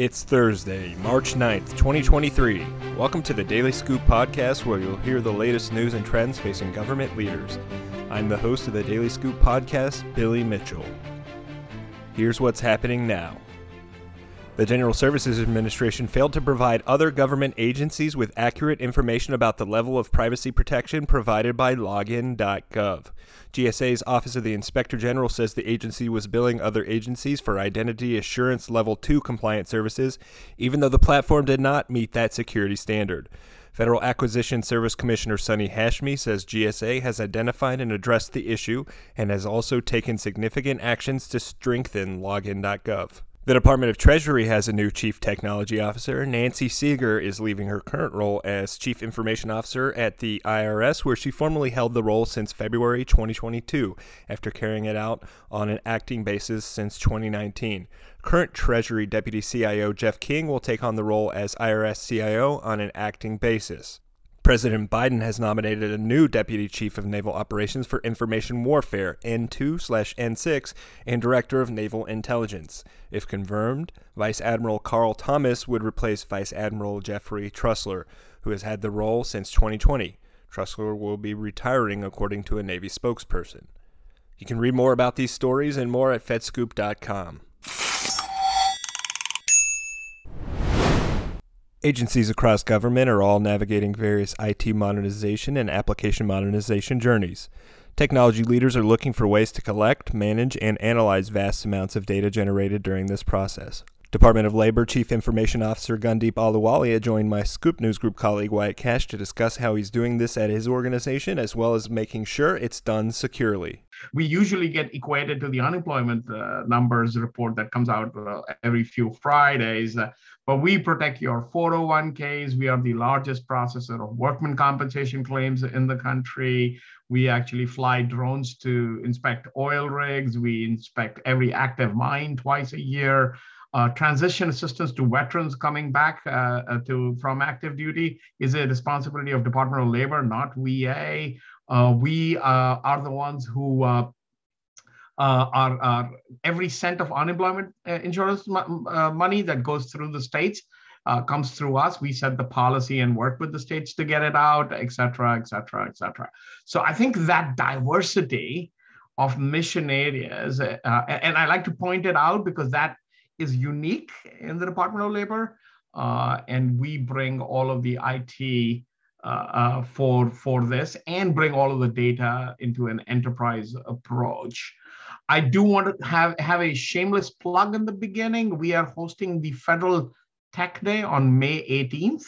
It's Thursday, March 9th, 2023. Welcome to the Daily Scoop podcast, where you'll hear the latest news and trends facing government leaders. I'm the host of the Daily Scoop podcast, Billy Mitchell. Here's what's happening now. The General Services Administration failed to provide other government agencies with accurate information about the level of privacy protection provided by login.gov. GSA's Office of the Inspector General says the agency was billing other agencies for Identity Assurance Level 2 compliant services, even though the platform did not meet that security standard. Federal Acquisition Service Commissioner Sonny Hashmi says GSA has identified and addressed the issue and has also taken significant actions to strengthen login.gov. The Department of Treasury has a new Chief Technology Officer. Nancy Sieger is leaving her current role as Chief Information Officer at the IRS, where she formerly held the role since February 2022, after carrying it out on an acting basis since 2019. Current Treasury Deputy CIO Jeff King will take on the role as IRS CIO on an acting basis. President Biden has nominated a new Deputy Chief of Naval Operations for Information Warfare, N2/N6, and Director of Naval Intelligence. If confirmed, Vice Admiral Karl Thomas would replace Vice Admiral Jeffrey Trussler, who has had the role since 2020. Trussler will be retiring, according to a Navy spokesperson. You can read more about these stories and more at fedscoop.com. Agencies across government are all navigating various IT modernization and application modernization journeys. Technology leaders are looking for ways to collect, manage, and analyze vast amounts of data generated during this process. Department of Labor Chief Information Officer Gundeep Ahluwalia joined my Scoop News Group colleague Wyatt Kash to discuss how he's doing this at his organization, as well as making sure it's done securely. We usually get equated to the unemployment uh, numbers report that comes out uh, every few Fridays, uh, but we protect your 401ks. We are the largest processor of workman compensation claims in the country. We actually fly drones to inspect oil rigs. We inspect every active mine twice a year uh, transition assistance to veterans coming back uh, uh, to from active duty is a responsibility of Department of Labor, not VA. Uh, we uh, are the ones who uh, are, are, every cent of unemployment insurance money that goes through the states comes through us. We set the policy and work with the states to get it out, et cetera, et cetera, et cetera. So I think that diversity of mission areas, and I like to point it out because that is unique in the Department of Labor, uh, and we bring all of the IT uh, uh, for for this and bring all of the data into an enterprise approach. I do want to have have a shameless plug in the beginning. We are hosting the Federal Tech Day on May 18th.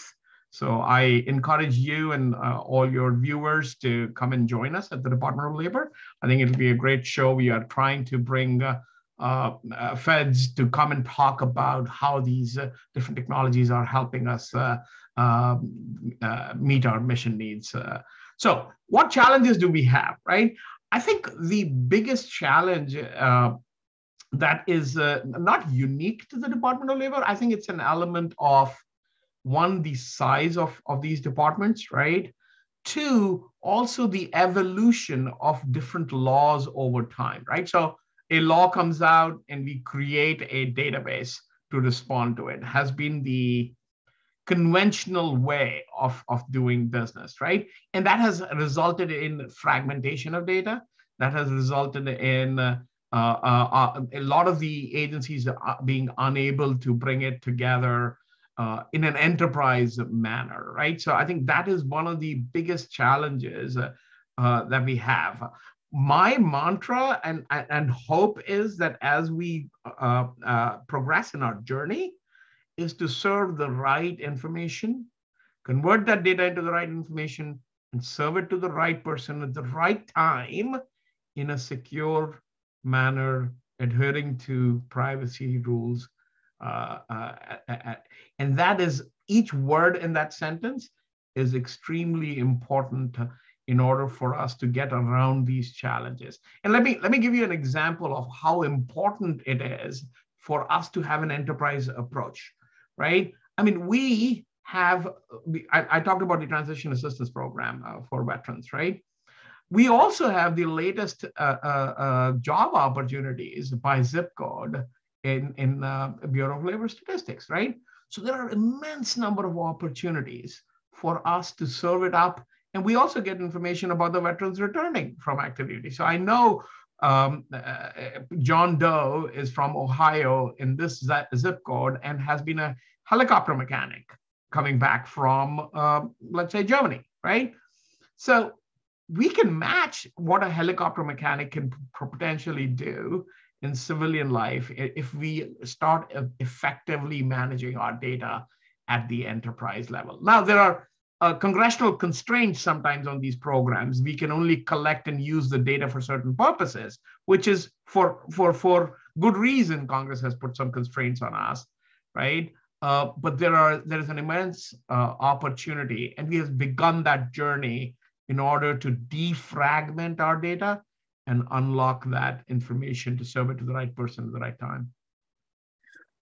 So I encourage you and uh, all your viewers to come and join us at the Department of Labor. I think it'll be a great show. We are trying to bring uh, uh, feds to come and talk about how these uh, different technologies are helping us uh, um, uh, meet our mission needs. So, what challenges do we have, right? I think the biggest challenge uh, that is uh, not unique to the Department of Labor, I think it's an element of one, the size of, of these departments, right? Two, also the evolution of different laws over time, right? So a law comes out and we create a database to respond to it has been the conventional way of, of doing business, right? And that has resulted in fragmentation of data. That has resulted in uh, uh, uh, a lot of the agencies being unable to bring it together uh, in an enterprise manner, right? So I think that is one of the biggest challenges uh, that we have my mantra and, and hope is that as we uh, uh, progress in our journey is to serve the right information convert that data into the right information and serve it to the right person at the right time in a secure manner adhering to privacy rules uh, uh and that is each word in that sentence is extremely important in order for us to get around these challenges. And let me let me give you an example of how important it is for us to have an enterprise approach, right? I mean, we have I, I talked about the transition assistance program uh, for veterans, right? We also have the latest uh, uh, uh job opportunities by zip code in, in uh, Bureau of Labor Statistics, right? So there are immense number of opportunities for us to serve it up. And we also get information about the veterans returning from active duty. So I know um, uh, John Doe is from Ohio in this zip code and has been a helicopter mechanic coming back from, uh, let's say, Germany, right? So we can match what a helicopter mechanic can potentially do in civilian life if we start effectively managing our data at the enterprise level. Now, there are uh, congressional constraints sometimes on these programs. We can only collect and use the data for certain purposes, which is for, for, for good reason, Congress has put some constraints on us, right? Uh, but there are there is an immense uh, opportunity, and we have begun that journey in order to defragment our data and unlock that information to serve it to the right person at the right time.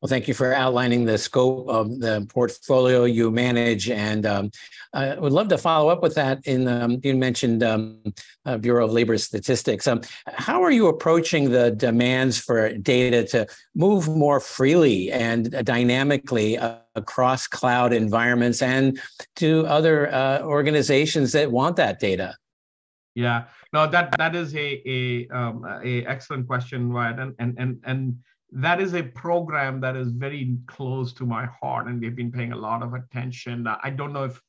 Well, thank you for outlining the scope of the portfolio you manage, and um, I would love to follow up with that. In um, you mentioned um, uh, Bureau of Labor Statistics. Um, how are you approaching the demands for data to move more freely and dynamically uh, across cloud environments and to other uh, organizations that want that data? Yeah, no, that that is a a, um, a excellent question, right? And and and and that is a program that is very close to my heart, and we've been paying a lot of attention. I don't know if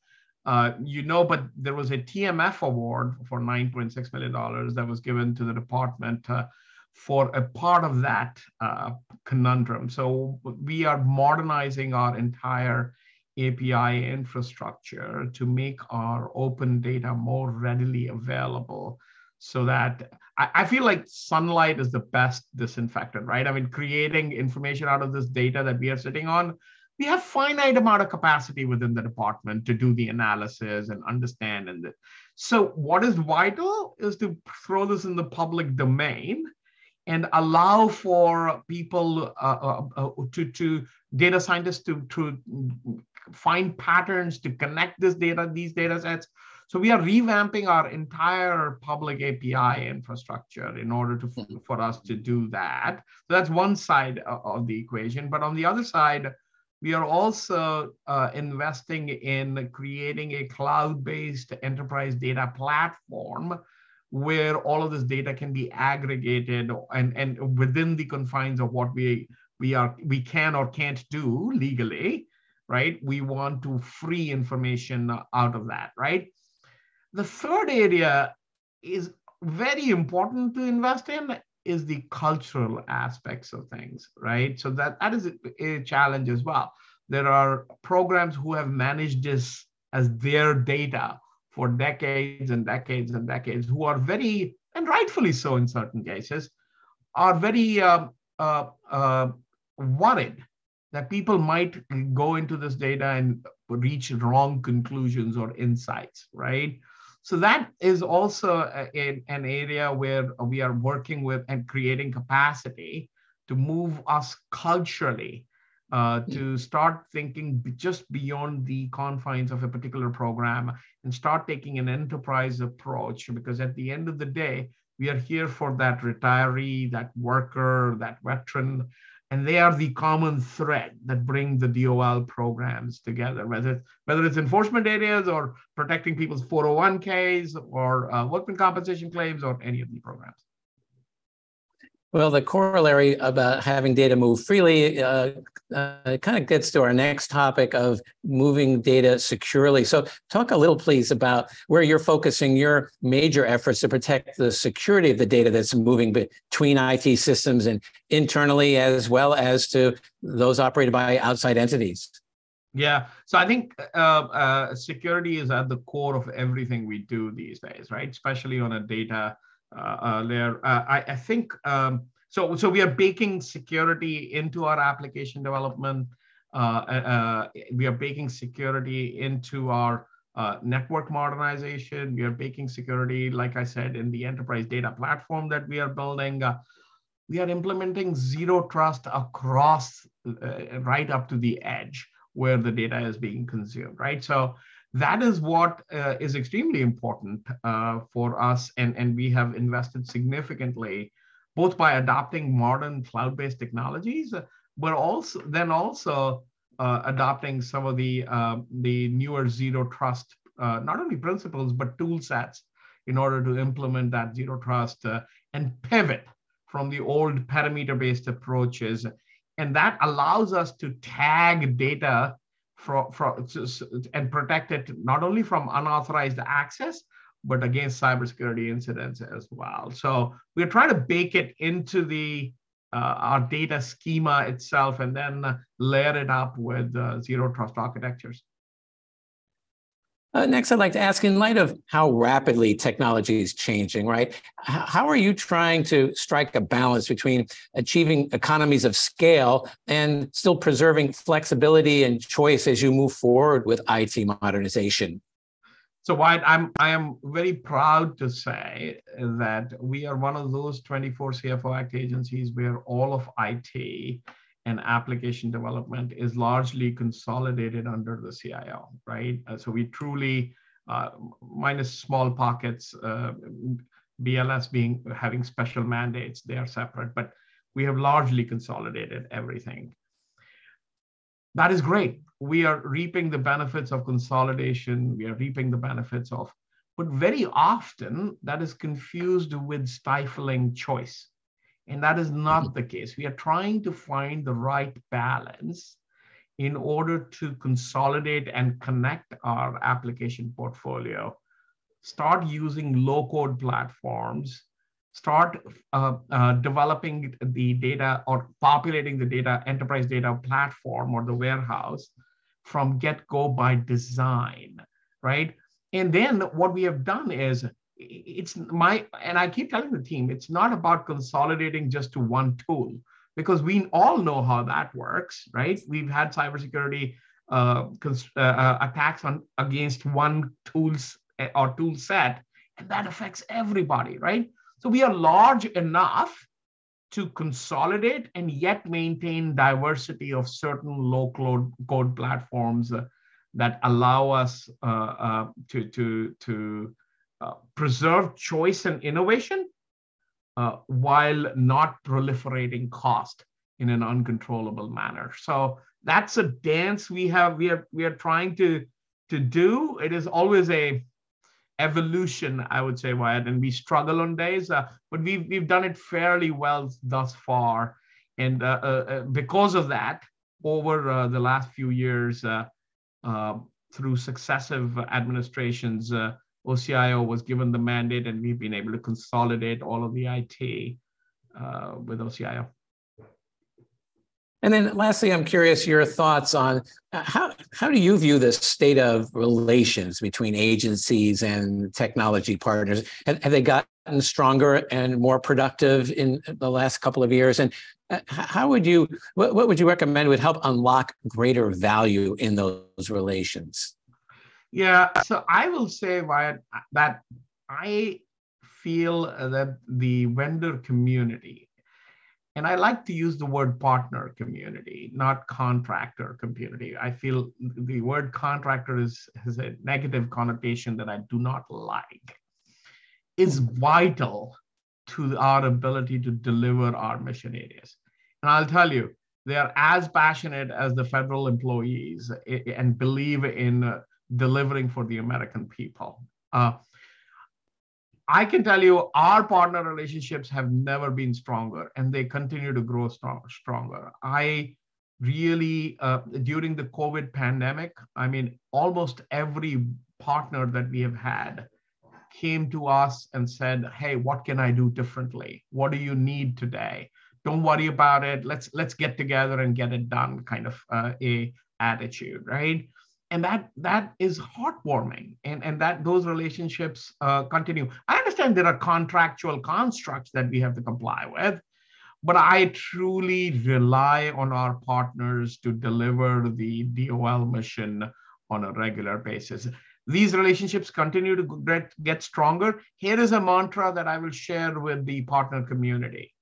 uh, you know, but there was a TMF award for $9.6 million that was given to the department uh, for a part of that uh, conundrum. So we are modernizing our entire API infrastructure to make our open data more readily available so that I, I, feel like sunlight is the best disinfectant, right? I mean, creating information out of this data that we are sitting on, we have finite amount of capacity within the department to do the analysis and understand. And the, so what is vital is to throw this in the public domain and allow for people uh, uh, uh, to, to data scientists to, to find patterns to connect this data, these data sets. So we are revamping our entire public API infrastructure in order to hmm. for us to do that. So that's one side of the equation. But on the other side, we are also uh, investing in creating a cloud-based enterprise data platform where all of this data can be aggregated and, and within the confines of what we we are we can or can't do legally right we want to free information out of that right the third area is very important to invest in is the cultural aspects of things right so that that is a challenge as well there are programs who have managed this as their data for decades and decades and decades who are very, and rightfully so in certain cases, are very uh, uh, uh, worried that people might go into this data and reach wrong conclusions or insights, right? So that is also a, an area where we are working with and creating capacity to move us culturally uh, hmm. to start thinking just beyond the confines of a particular program and start taking an enterprise approach. Because at the end of the day, we are here for that retiree, that worker, that veteran, and they are the common thread that bring the DOL programs together, whether, it's, whether it's enforcement areas or protecting people's 401ks or uh, workman compensation claims or any of the programs. Well, the corollary about having data move freely uh, uh, kind of gets to our next topic of moving data securely. So, talk a little, please, about where you're focusing your major efforts to protect the security of the data that's moving between IT systems and internally, as well as to those operated by outside entities. Yeah, so I think uh, uh security is at the core of everything we do these days, right? Especially on a data uh, uh, layer. Uh, I, I, think um, so. So we are baking security into our application development. we are baking security into our uh, network modernization. We are baking security, like I said, in the enterprise data platform that we are building. Uh, we are implementing zero trust across uh, right up to the edge where the data is being consumed, right? So that is what uh, is extremely important uh, for us and, and we have invested significantly both by adopting modern cloud-based technologies, but also then also uh, adopting some of the uh, the newer zero trust uh, not only principles but tool sets in order to implement that zero trust uh, and pivot from the old parameter based approaches. And that allows us to tag data from, from and protect it not only from unauthorized access but against cybersecurity incidents as well. So we're trying to bake it into the uh, our data schema itself and then layer it up with uh, zero trust architectures. Uh, next, I'd like to ask in light of how rapidly technology is changing, right? How are you trying to strike a balance between achieving economies of scale and still preserving flexibility and choice as you move forward with IT modernization? So Wyatt, I'm I am very proud to say that we are one of those 24 CFO Act agencies where all of IT and application development is largely consolidated under the CIO, right? Uh, so we truly, uh, minus small pockets, uh, BLS being having special mandates, they are separate, but we have largely consolidated everything. That is great we are reaping the benefits of consolidation, we are reaping the benefits of, but very often that is confused with stifling choice. And that is not the case. We are trying to find the right balance in order to consolidate and connect our application portfolio, start using low code platforms, start uh, uh, developing the data or populating the data, enterprise data platform or the warehouse from get go by design, right? And then what we have done is it's my, and I keep telling the team, it's not about consolidating just to one tool because we all know how that works, right? We've had cybersecurity uh, uh, uh, attacks on against one tools eh, or tool set, and that affects everybody, right? So we are large enough to consolidate and yet maintain diversity of certain low code, platforms uh, that allow us uh, uh, to, to, to uh, preserve choice and innovation uh, while not proliferating cost in an uncontrollable manner. So that's a dance we have we are we are trying to to do. It is always a evolution, I would say, Wyatt, and we struggle on days, uh, but we've we've done it fairly well thus far, and uh, uh, because of that, over the last few years, through successive administrations, OCIO was given the mandate, and we've been able to consolidate all of the IT with OCIO. And then lastly, I'm curious your thoughts on uh, how, how do you view the state of relations between agencies and technology partners? Have, have they gotten stronger and more productive in the last couple of years? And uh, how would you, what, what would you recommend would help unlock greater value in those relations? Yeah, so I will say Wyatt, that I feel that the vendor community and I like to use the word partner community, not contractor community. I feel the word contractor is, has a negative connotation that I do not like. Is vital to our ability to deliver our mission areas. And I'll tell you, they are as passionate as the federal employees eh, eh, and believe in delivering for the American people. Uh, I can tell you our partner relationships have never been stronger and they continue to grow strong, stronger. I really, uh, during the COVID pandemic, I mean, almost every partner that we have had came to us and said, Hey, what can I do differently? What do you need today? Don't worry about it. Let's let's get together and get it done kind of uh, a attitude, right? And that that is heartwarming. And and that those relationships uh, continue. I understand there are contractual constructs that we have to comply with but i truly rely on our partners to deliver the dol mission on a regular basis. These relationships continue to get, get stronger. Here is a mantra that i will share with the partner community.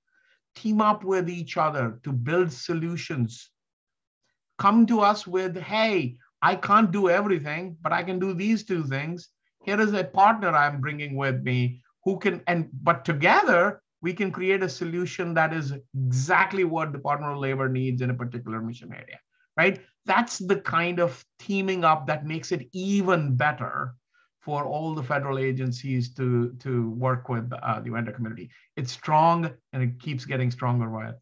Team up with each other to build solutions. Come to us with hey I can't do everything, but I can do these two things. Here is a partner I'm bringing with me who can, and but together we can create a solution that is exactly what the Department of Labor needs in a particular mission area, right? That's the kind of teaming up that makes it even better for all the federal agencies to, to work with uh, the vendor community. It's strong and it keeps getting stronger with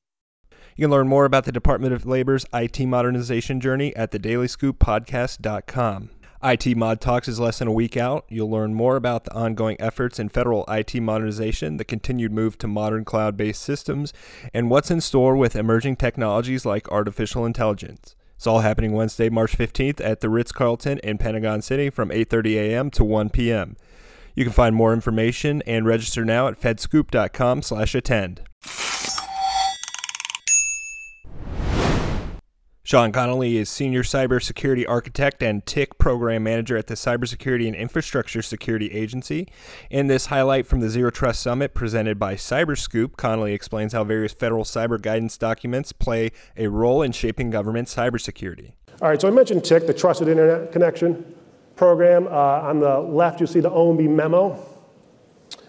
You can learn more about the Department of Labor's IT modernization journey at thedailyscooppodcast.com. IT Mod Talks is less than a week out. You'll learn more about the ongoing efforts in federal IT modernization, the continued move to modern cloud based systems, and what's in store with emerging technologies like artificial intelligence. It's all happening Wednesday, March 15th at the Ritz-Carlton in Pentagon City from 8:30 a.m. to 1 p.m. You can find more information and register now at fedscoop.com/attend. Sean Connelly is Senior Cybersecurity Architect and TIC Program Manager at the Cybersecurity and Infrastructure Security Agency. In this highlight from the Zero Trust Summit presented by Cyberscoop, Connelly explains how various federal cyber guidance documents play a role in shaping government cybersecurity. All right, so I mentioned TIC, the Trusted Internet Connection Program. Uh, on the left, you see the OMB memo.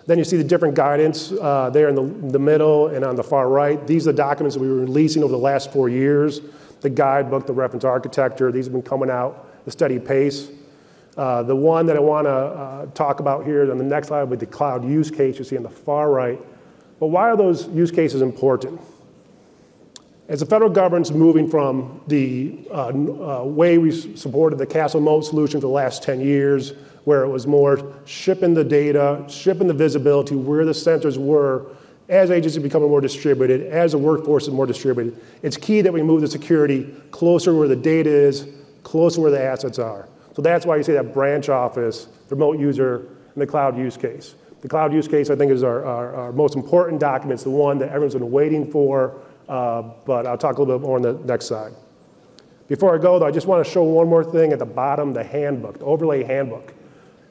Then you see the different guidance uh, there in the, the middle and on the far right. These are the documents that we were releasing over the last four years the guidebook, the reference architecture. These have been coming out at a steady pace. Uh, the one that I want to uh, talk about here on the next slide with the cloud use case you see on the far right. But why are those use cases important? As the federal government's moving from the uh, uh way we supported the castle moat solution for the last 10 years, where it was more shipping the data, shipping the visibility, where the sensors were, as agencies become more distributed, as the workforce is more distributed, it's key that we move the security closer where the data is, closer where the assets are. So that's why you see that branch office, remote user, and the cloud use case. The cloud use case, I think, is our, our, our most important document. It's the one that everyone's been waiting for, uh, but I'll talk a little bit more on the next slide. Before I go, though, I just want to show one more thing at the bottom, the handbook, the overlay handbook.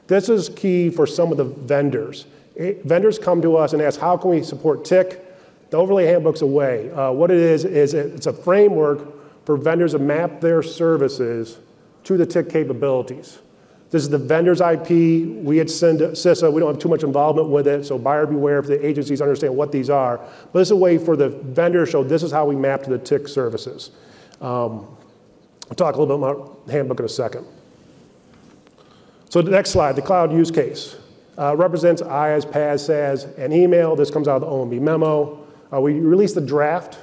This is key for some of the vendors vendors come to us and ask, how can we support TIC? The overlay handbook's a way. Uh, what it is, is it's a framework for vendors to map their services to the TIC capabilities. This is the vendor's IP. We at CISA, we don't have too much involvement with it, so buyer beware if the agencies understand what these are. But this is a way for the vendor to show this is how we map to the TIC services. Um, I'll talk a little bit about handbook in a second. So the next slide, the cloud use case uh, represents IaaS, PaaS, SaaS, and email. This comes out of the OMB memo. Uh, we released the draft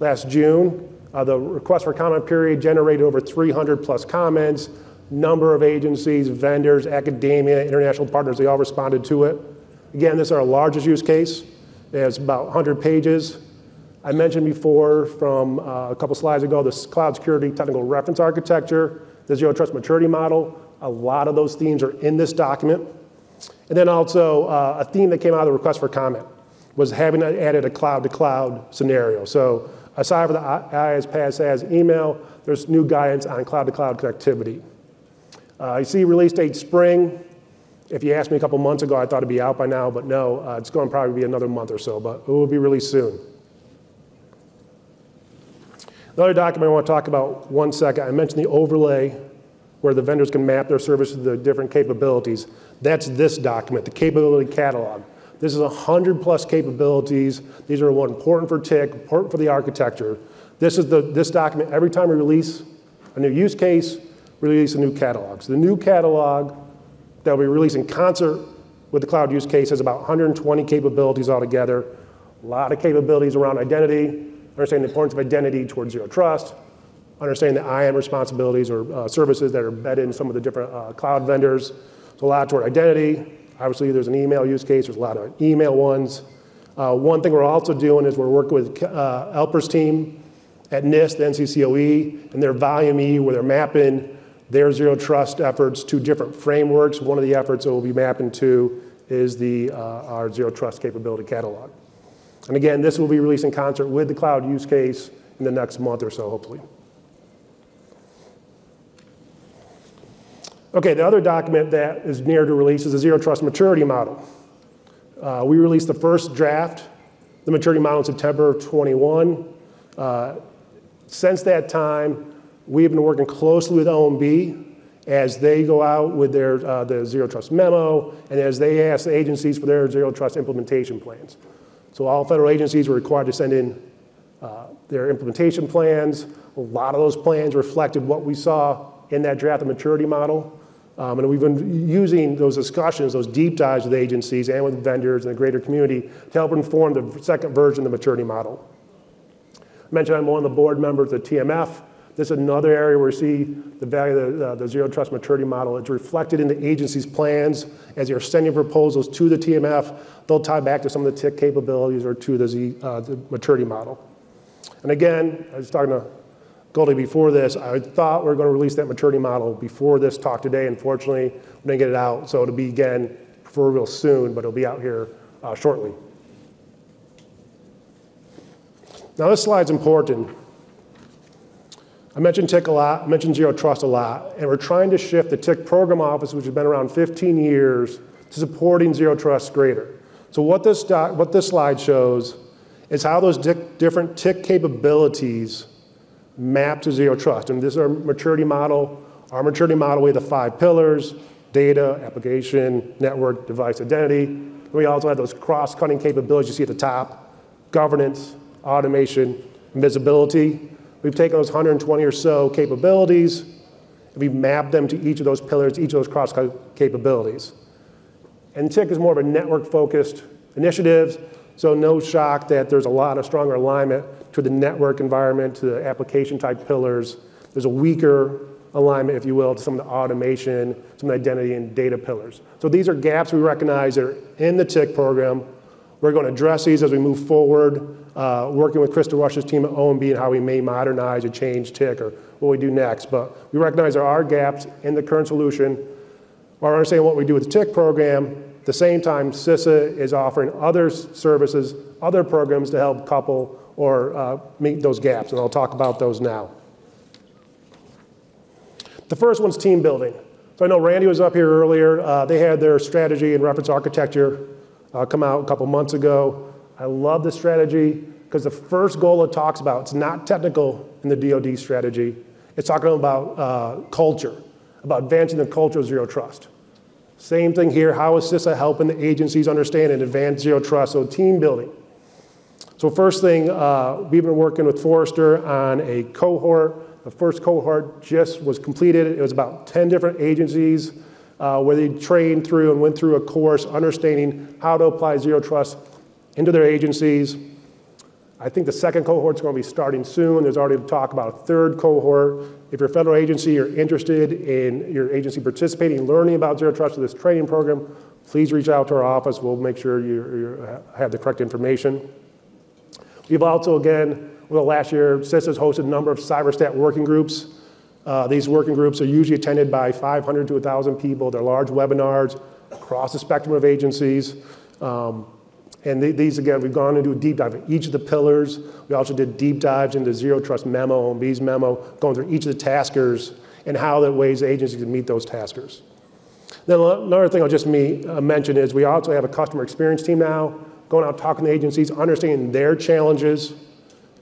last June. Uh, the request for comment period generated over 300 plus comments. Number of agencies, vendors, academia, international partners, they all responded to it. Again, this is our largest use case. It's about 100 pages. I mentioned before from uh, a couple slides ago, this cloud security technical reference architecture, the zero trust maturity model. A lot of those themes are in this document. And then also uh, a theme that came out of the request for comment was having added a cloud-to-cloud scenario. So aside from the IaaS, PaaS, email, there's new guidance on cloud-to-cloud connectivity. Uh, you see release date spring. If you asked me a couple months ago, I thought it'd be out by now, but no, uh, it's going to probably be another month or so, but it will be released soon. Another document I want to talk about one second. I mentioned the overlay where the vendors can map their services to the different capabilities. That's this document, the capability catalog. This is 100 plus capabilities. These are important for TIC, important for the architecture. This is the, this document, every time we release a new use case, release a new catalog. So the new catalog that we release in concert with the cloud use case has about 120 capabilities altogether. A lot of capabilities around identity, understanding the importance of identity towards zero trust, understanding the IAM responsibilities or uh, services that are embedded in some of the different uh, cloud vendors, so a lot toward identity. Obviously, there's an email use case. There's a lot of email ones. Uh, one thing we're also doing is we're working with uh, team at NIST, the NCCOE, and their Volume E, where they're mapping their zero trust efforts to different frameworks. One of the efforts that we'll be mapping to is the, uh, our zero trust capability catalog. And again, this will be released in concert with the cloud use case in the next month or so, hopefully. Okay, the other document that is near to release is the Zero Trust Maturity Model. Uh, we released the first draft, the maturity model in September of 21. Uh, since that time, we've been working closely with OMB as they go out with their uh, the Zero Trust memo and as they ask the agencies for their Zero Trust implementation plans. So all federal agencies were required to send in uh, their implementation plans. A lot of those plans reflected what we saw in that draft of maturity model. Um, and we've been using those discussions, those deep dives with agencies and with vendors and the greater community to help inform the second version of the maturity model. I mentioned I'm one of the board members of TMF. This is another area where we see the value of the, uh, the zero trust maturity model. It's reflected in the agency's plans as you're sending proposals to the TMF. They'll tie back to some of the TIC capabilities or to the, Z, uh, the maturity model. And again, I was talking to Goldie before this, I thought we were going to release that maturity model before this talk today. Unfortunately, we didn't get it out, so it'll be again for real soon, but it'll be out here uh, shortly. Now, this slide's important. I mentioned TIC a lot, I mentioned Zero Trust a lot, and we're trying to shift the TIC program office, which has been around 15 years, to supporting Zero Trust greater. So what this, doc, what this slide shows is how those different TIC capabilities map to Zero Trust. And this is our maturity model. Our maturity model, we have the five pillars, data, application, network, device, identity. We also have those cross-cutting capabilities you see at the top, governance, automation, visibility. We've taken those 120 or so capabilities, and we've mapped them to each of those pillars, each of those cross-cut capabilities. And TIC is more of a network-focused initiative, so no shock that there's a lot of stronger alignment to the network environment, to the application type pillars. There's a weaker alignment, if you will, to some of the automation, some of the identity and data pillars. So these are gaps we recognize that are in the TIC program. We're going to address these as we move forward, uh, working with Chris DeRusha's team at OMB and how we may modernize or change TIC or what we do next. But we recognize there are gaps in the current solution. While understanding what we do with the TIC program, at the same time, CISA is offering other services, other programs to help couple or uh, meet those gaps, and I'll talk about those now. The first one's team building. So I know Randy was up here earlier. Uh, they had their strategy and reference architecture uh, come out a couple months ago. I love the strategy because the first goal it talks about, it's not technical in the DoD strategy. It's talking about uh, culture, about advancing the culture of zero trust. Same thing here. How is CISA helping the agencies understand and advance zero trust? So team building. So first thing, uh, we've been working with Forrester on a cohort. The first cohort just was completed. It was about 10 different agencies uh, where they trained through and went through a course understanding how to apply zero trust into their agencies. I think the second cohort is going to be starting soon. There's already talk about a third cohort. If you're a federal agency, you're interested in your agency participating, learning about zero trust with this training program, please reach out to our office. We'll make sure you, have the correct information. We've also, again, over the last year, CISA has hosted a number of CyberStat working groups. Uh, these working groups are usually attended by 500 to 1,000 people. They're large webinars across the spectrum of agencies. Um, and these, again, we've gone into a deep dive in each of the pillars. We also did deep dives into Zero Trust memo, and OMB's memo, going through each of the taskers and how that ways agencies can meet those taskers. Then another thing I'll just uh, mention is we also have a customer experience team now going out talking to agencies, understanding their challenges,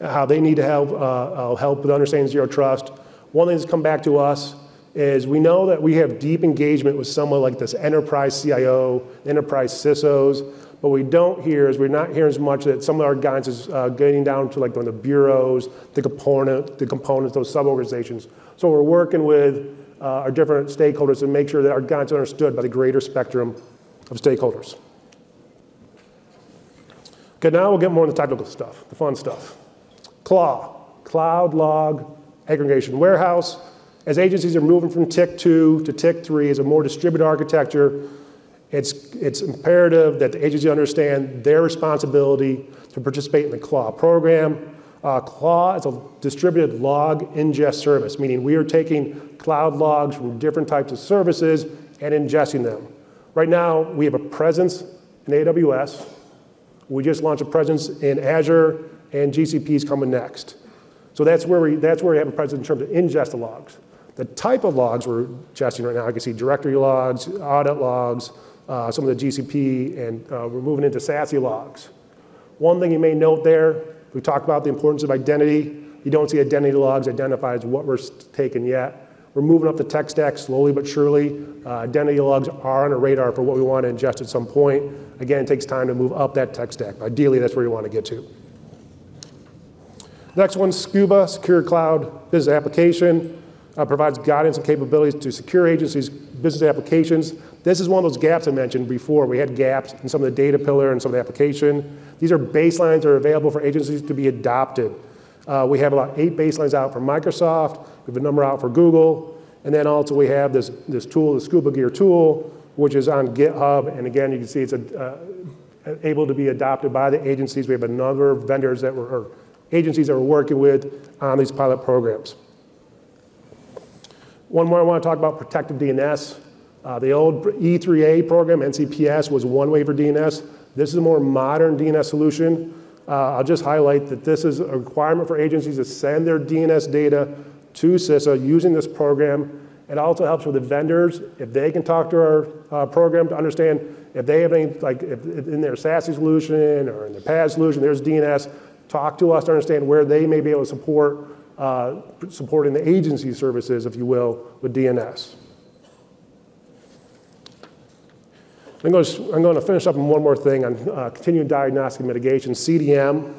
how they need to help, uh, uh, help with understanding zero trust. One thing that's come back to us is we know that we have deep engagement with someone like this enterprise CIO, enterprise CISOs, but we don't hear is we're not hearing as much that some of our guidance is uh, getting down to like the bureaus, the component, the components, those sub-organizations. So we're working with uh, our different stakeholders to make sure that our guidance is understood by the greater spectrum of stakeholders. Okay, now we'll get more into technical stuff, the fun stuff. CLAW, Cloud Log Aggregation Warehouse. As agencies are moving from TIC 2 to TIC 3 as a more distributed architecture, it's, it's imperative that the agency understand their responsibility to participate in the CLAW program. Uh, CLAW is a distributed log ingest service, meaning we are taking cloud logs from different types of services and ingesting them. Right now, we have a presence in AWS, we just launched a presence in Azure, and GCP is coming next. So that's where we, that's where we have a presence in terms of ingest the logs. The type of logs we're ingesting right now, I can see directory logs, audit logs, uh, some of the GCP, and uh, we're moving into SASE logs. One thing you may note there, we talked about the importance of identity. You don't see identity logs identified as what we're taking yet. We're moving up the tech stack slowly but surely. Uh, identity logs are on a radar for what we want to ingest at some point. Again, it takes time to move up that tech stack. But Ideally, that's where you want to get to. Next one, Scuba, Secure Cloud Business Application. Uh, provides guidance and capabilities to secure agencies' business applications. This is one of those gaps I mentioned before. We had gaps in some of the data pillar and some of the application. These are baselines that are available for agencies to be adopted. Uh, we have about eight baselines out for Microsoft. We have a number out for Google. And then also we have this, this tool, the Scuba Gear tool, which is on GitHub. And again, you can see it's a, uh, able to be adopted by the agencies. We have a number of vendors that were, or agencies that we're working with on these pilot programs. One more I want to talk about protective DNS. Uh, the old E3A program, NCPS, was one way for DNS. This is a more modern DNS solution. Uh, I'll just highlight that this is a requirement for agencies to send their DNS data to CISA using this program. It also helps with the vendors if they can talk to our uh, program to understand if they have any, like in their SASE solution or in their PAS solution, there's DNS, talk to us to understand where they may be able to support uh, supporting the agency services, if you will, with DNS. I'm going, to, I'm going to finish up on one more thing on uh, continuing diagnostic mitigation, CDM.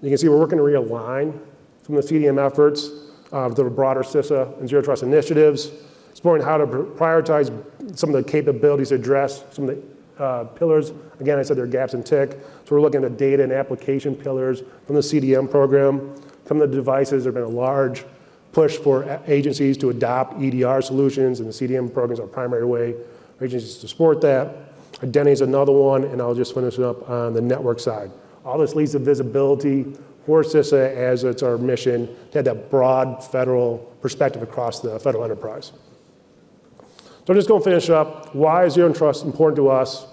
You can see we're working to realign some of the CDM efforts uh, the broader CISA and Zero Trust initiatives, exploring how to prioritize some of the capabilities to address some of the uh, pillars. Again, I said there are gaps in TIC, so we're looking at the data and application pillars from the CDM program. Some of the devices, there have been a large push for agencies to adopt EDR solutions, and the CDM programs are our primary way for agencies to support that. Identity is another one, and I'll just finish it up on the network side. All this leads to visibility for CISA as it's our mission to have that broad federal perspective across the federal enterprise. So I'm just going to finish up. Why is Zero Trust important to us?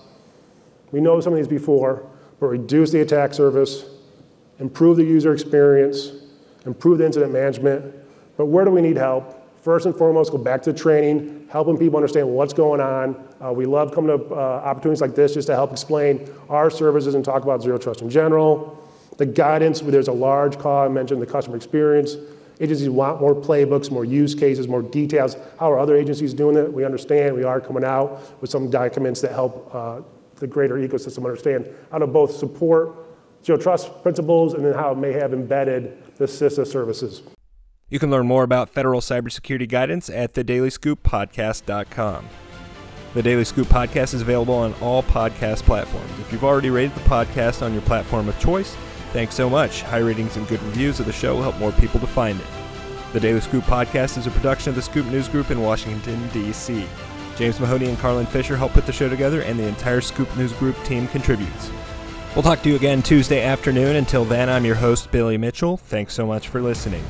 We know some of these before, but reduce the attack surface, improve the user experience, improve the incident management. But where do we need help? First and foremost, go back to training, helping people understand what's going on. Uh, we love coming to uh, opportunities like this just to help explain our services and talk about zero trust in general. The guidance, there's a large call, I mentioned the customer experience. Agencies want more playbooks, more use cases, more details. How are other agencies doing it? We understand we are coming out with some documents that help uh, the greater ecosystem understand how to both support zero trust principles and then how it may have embedded the CISA services. You can learn more about federal cybersecurity guidance at thedailyscooppodcast.com. The Daily Scoop podcast is available on all podcast platforms. If you've already rated the podcast on your platform of choice, thanks so much. High ratings and good reviews of the show will help more people to find it. The Daily Scoop podcast is a production of the Scoop News Group in Washington, D.C. James Mahoney and Carlin Fisher help put the show together, and the entire Scoop News Group team contributes. We'll talk to you again Tuesday afternoon. Until then, I'm your host, Billy Mitchell. Thanks so much for listening.